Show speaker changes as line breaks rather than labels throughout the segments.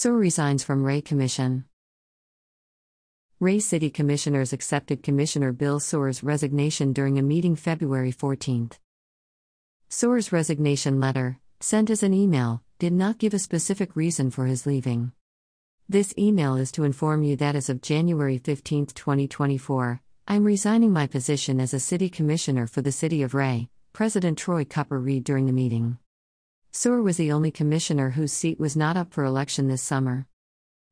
Suhr resigns from Ray Commission. Ray City Commissioners accepted Commissioner Bill Suhr's resignation during a meeting February 14. Suhr's resignation letter, sent as an email, did not give a specific reason for his leaving. This email is to inform you that as of January 15, 2024, I'm resigning my position as a city commissioner for the city of Ray, President Troy Cupper read during the meeting. Suhr was the only commissioner whose seat was not up for election this summer.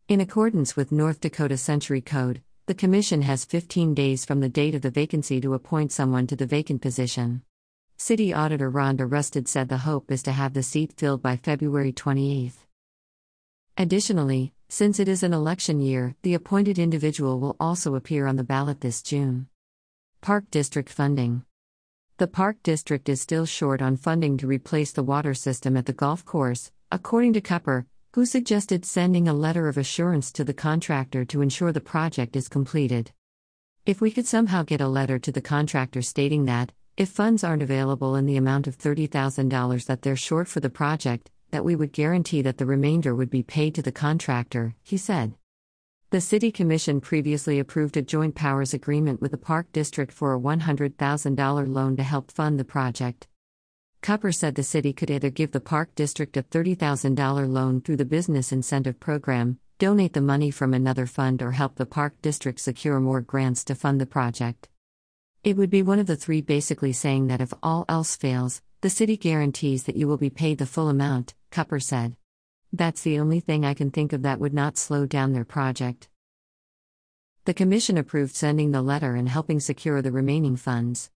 In accordance with North Dakota Century Code, the Commission has 15 days from the date of the vacancy to appoint someone to the vacant position. City Auditor Rhonda Rusted said the hope is to have the seat filled by February 28. Additionally, since it is an election year, the appointed individual will also appear on the ballot this June. Park District Funding The Park District is still short on funding to replace the water system at the golf course, according to Cupper, who suggested sending a letter of assurance to the contractor to ensure the project is completed. If we could somehow get a letter to the contractor stating that, if funds aren't available in the amount of $30,000 that they're short for the project, that we would guarantee that the remainder would be paid to the contractor, he said. The City Commission previously approved a joint powers agreement with the Park District for a $100,000 loan to help fund the project. Cupper said the city could either give the Park District a $30,000 loan through the Business Incentive Program, donate the money from another fund, or help the Park District secure more grants to fund the project. It would be one of the three basically saying that if all else fails, the city guarantees that you will be paid the full amount, Cupper said. That's the only thing I can think of that would not slow down their project. The Commission approved sending the letter and helping secure the remaining funds.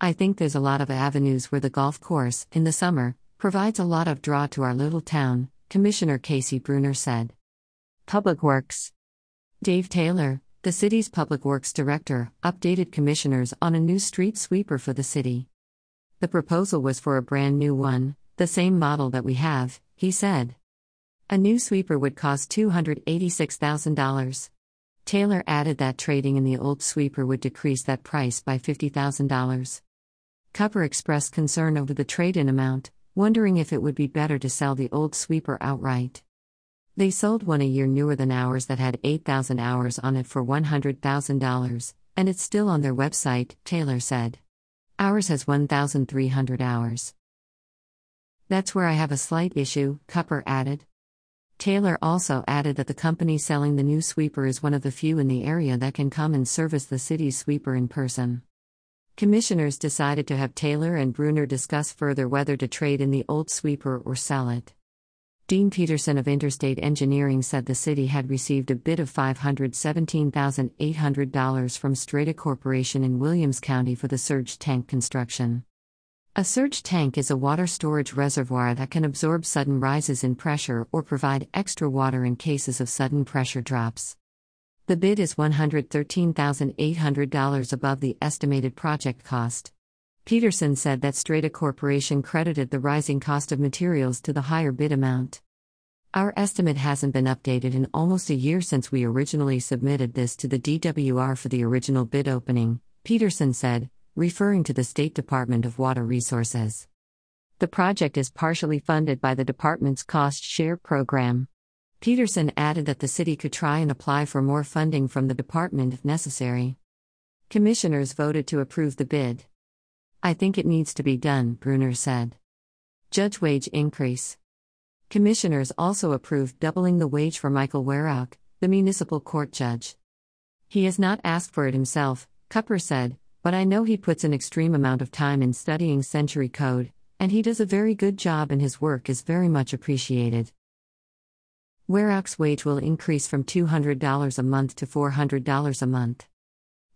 I think there's a lot of avenues where the golf course, in the summer, provides a lot of draw to our little town, Commissioner Casey Bruner said. Public Works Dave Taylor, the city's Public Works Director, updated commissioners on a new street sweeper for the city. The proposal was for a brand new one, the same model that we have, he said. A new sweeper would cost $286,000. Taylor added that trading in the old sweeper would decrease that price by $50,000. Cupper expressed concern over the trade in amount, wondering if it would be better to sell the old sweeper outright. They sold one a year newer than ours that had 8,000 hours on it for $100,000, and it's still on their website, Taylor said. Ours has 1,300 hours. That's where I have a slight issue, Cupper added. Taylor also added that the company selling the new sweeper is one of the few in the area that can come and service the city's sweeper in person. Commissioners decided to have Taylor and Bruner discuss further whether to trade in the old sweeper or sell it. Dean Peterson of Interstate Engineering said the city had received a bid of $517,800 from Strata Corporation in Williams County for the surge tank construction. A surge tank is a water storage reservoir that can absorb sudden rises in pressure or provide extra water in cases of sudden pressure drops. The bid is $113,800 above the estimated project cost. Peterson said that Strata Corporation credited the rising cost of materials to the higher bid amount. Our estimate hasn't been updated in almost a year since we originally submitted this to the DWR for the original bid opening, Peterson said, referring to the State Department of Water Resources. The project is partially funded by the department's cost share program. Peterson added that the city could try and apply for more funding from the department if necessary. Commissioners voted to approve the bid. I think it needs to be done, Bruner said. Judge wage increase. Commissioners also approved doubling the wage for Michael Werauk, the municipal court judge. He has not asked for it himself, Cupper said, but I know he puts an extreme amount of time in studying Century Code, and he does a very good job and his work is very much appreciated. Werauk's wage will increase from $200 a month to $400 a month.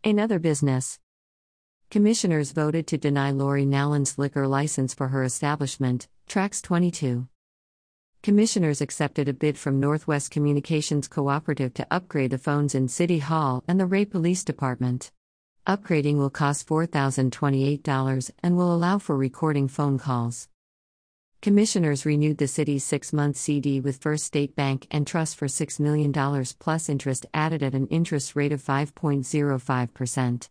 Another business. Commissioners voted to deny Lori Nowlin's liquor license for her establishment, Tracks 22. Commissioners accepted a bid from Northwest Communications Cooperative to upgrade the phones in City Hall and the Ray Police Department. Upgrading will cost $4,028 and will allow for recording phone calls. Commissioners renewed the city's six month CD with First State Bank and Trust for $6 million plus interest added at an interest rate of 5.05%.